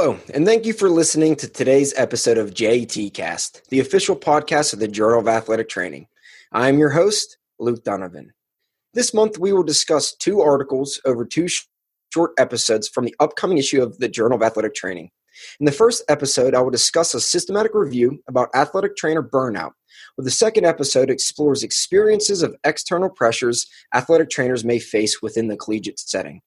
Hello, and thank you for listening to today's episode of JAT Cast, the official podcast of the Journal of Athletic Training. I am your host, Luke Donovan. This month, we will discuss two articles over two sh- short episodes from the upcoming issue of the Journal of Athletic Training. In the first episode, I will discuss a systematic review about athletic trainer burnout, while the second episode explores experiences of external pressures athletic trainers may face within the collegiate setting.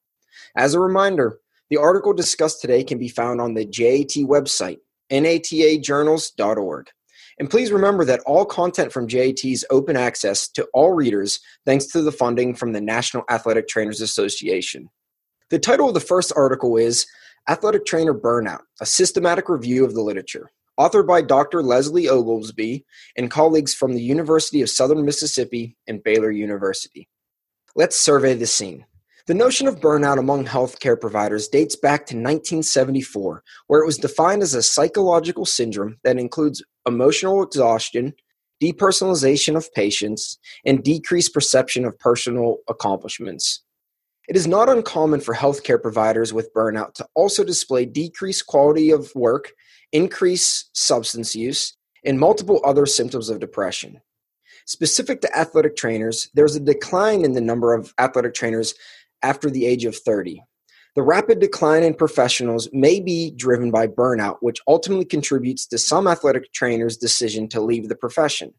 As a reminder, the article discussed today can be found on the JAT website, natajournals.org. And please remember that all content from JAT is open access to all readers thanks to the funding from the National Athletic Trainers Association. The title of the first article is Athletic Trainer Burnout A Systematic Review of the Literature, authored by Dr. Leslie Oglesby and colleagues from the University of Southern Mississippi and Baylor University. Let's survey the scene. The notion of burnout among healthcare providers dates back to 1974, where it was defined as a psychological syndrome that includes emotional exhaustion, depersonalization of patients, and decreased perception of personal accomplishments. It is not uncommon for healthcare providers with burnout to also display decreased quality of work, increased substance use, and multiple other symptoms of depression. Specific to athletic trainers, there's a decline in the number of athletic trainers after the age of 30. The rapid decline in professionals may be driven by burnout, which ultimately contributes to some athletic trainers' decision to leave the profession.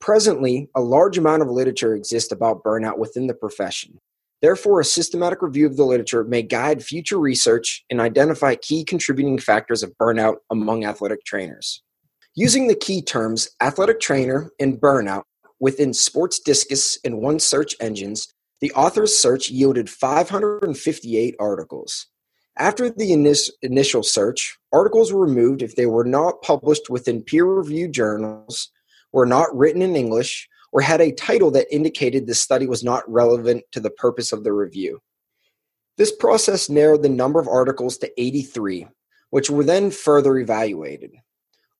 Presently, a large amount of literature exists about burnout within the profession. Therefore, a systematic review of the literature may guide future research and identify key contributing factors of burnout among athletic trainers. Using the key terms athletic trainer and burnout within SPORTDiscus and one search engines, the author's search yielded 558 articles. After the initial search, articles were removed if they were not published within peer reviewed journals, were not written in English, or had a title that indicated the study was not relevant to the purpose of the review. This process narrowed the number of articles to 83, which were then further evaluated.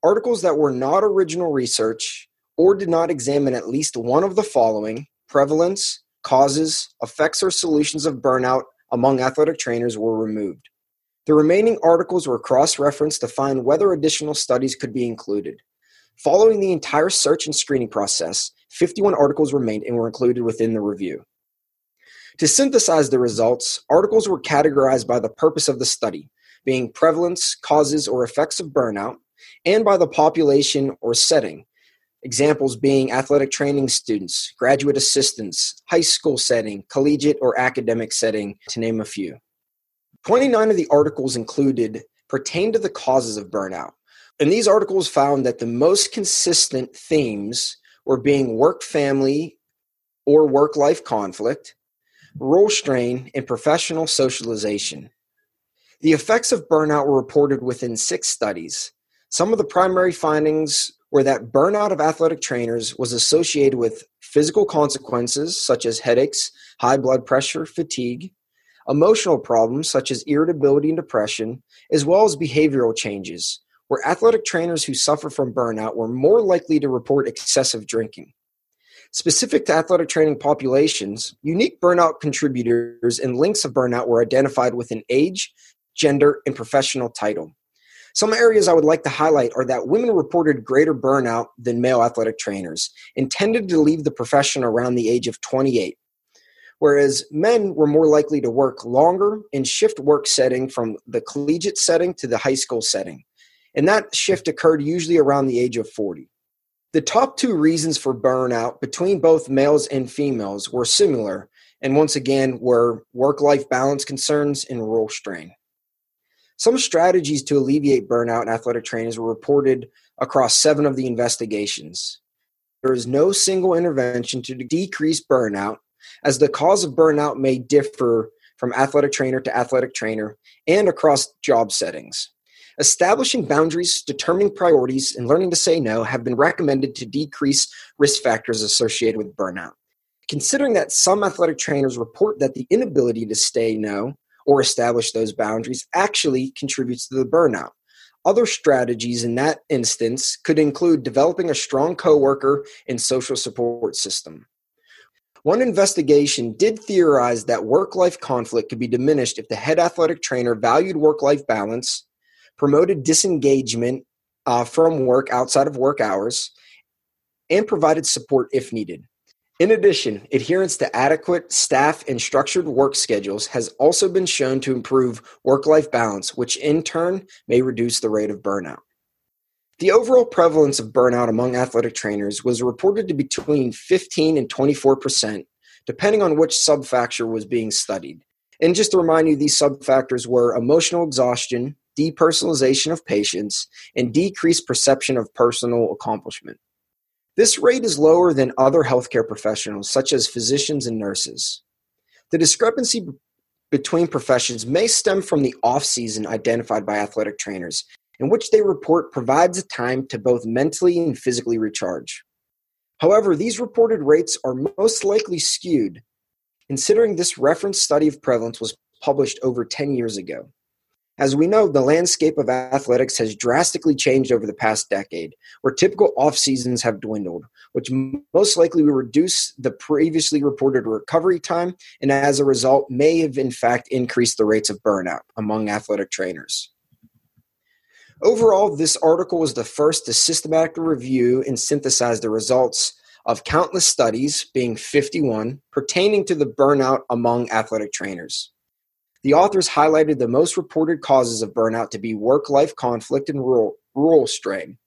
Articles that were not original research or did not examine at least one of the following prevalence, causes, effects, or solutions of burnout among athletic trainers were removed. The remaining articles were cross referenced to find whether additional studies could be included. Following the entire search and screening process, 51 articles remained and were included within the review. To synthesize the results, articles were categorized by the purpose of the study, being prevalence, causes, or effects of burnout, and by the population or setting, Examples being athletic training students, graduate assistants, high school setting, collegiate or academic setting, to name a few. 29 of the articles included pertain to the causes of burnout. And these articles found that the most consistent themes were being work family or work life conflict, role strain, and professional socialization. The effects of burnout were reported within six studies. Some of the primary findings where that burnout of athletic trainers was associated with physical consequences such as headaches, high blood pressure, fatigue, emotional problems such as irritability and depression, as well as behavioral changes, where athletic trainers who suffer from burnout were more likely to report excessive drinking. Specific to athletic training populations, unique burnout contributors and links of burnout were identified within age, gender, and professional title. Some areas I would like to highlight are that women reported greater burnout than male athletic trainers and tended to leave the profession around the age of 28, whereas men were more likely to work longer and shift work setting from the collegiate setting to the high school setting. And that shift occurred usually around the age of 40. The top two reasons for burnout between both males and females were similar, and once again were work life balance concerns and role strain. Some strategies to alleviate burnout in athletic trainers were reported across seven of the investigations. There is no single intervention to decrease burnout, as the cause of burnout may differ from athletic trainer to athletic trainer and across job settings. Establishing boundaries, determining priorities, and learning to say no have been recommended to decrease risk factors associated with burnout. Considering that some athletic trainers report that the inability to say no or establish those boundaries actually contributes to the burnout. Other strategies in that instance could include developing a strong coworker and social support system. One investigation did theorize that work life conflict could be diminished if the head athletic trainer valued work life balance, promoted disengagement uh, from work outside of work hours, and provided support if needed. In addition, adherence to adequate staff and structured work schedules has also been shown to improve work life balance, which in turn may reduce the rate of burnout. The overall prevalence of burnout among athletic trainers was reported to be between 15 and 24 percent, depending on which subfactor was being studied. And just to remind you, these subfactors were emotional exhaustion, depersonalization of patients, and decreased perception of personal accomplishment. This rate is lower than other healthcare professionals, such as physicians and nurses. The discrepancy between professions may stem from the off season identified by athletic trainers, in which they report provides a time to both mentally and physically recharge. However, these reported rates are most likely skewed, considering this reference study of prevalence was published over 10 years ago. As we know, the landscape of athletics has drastically changed over the past decade, where typical off seasons have dwindled, which most likely will reduce the previously reported recovery time, and as a result, may have in fact increased the rates of burnout among athletic trainers. Overall, this article was the first to systematically review and synthesize the results of countless studies, being 51, pertaining to the burnout among athletic trainers. The authors highlighted the most reported causes of burnout to be work life conflict and rural, rural strain.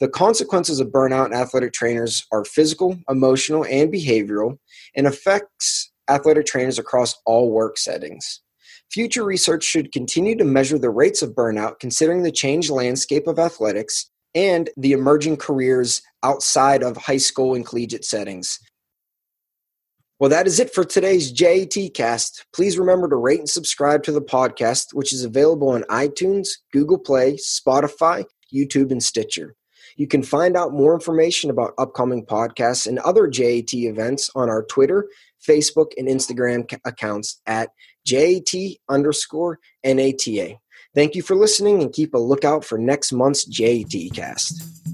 The consequences of burnout in athletic trainers are physical, emotional, and behavioral, and affects athletic trainers across all work settings. Future research should continue to measure the rates of burnout considering the changed landscape of athletics and the emerging careers outside of high school and collegiate settings, well, that is it for today's JAT cast. Please remember to rate and subscribe to the podcast, which is available on iTunes, Google Play, Spotify, YouTube, and Stitcher. You can find out more information about upcoming podcasts and other JAT events on our Twitter, Facebook, and Instagram accounts at JAT underscore NATA. Thank you for listening and keep a lookout for next month's JAT cast.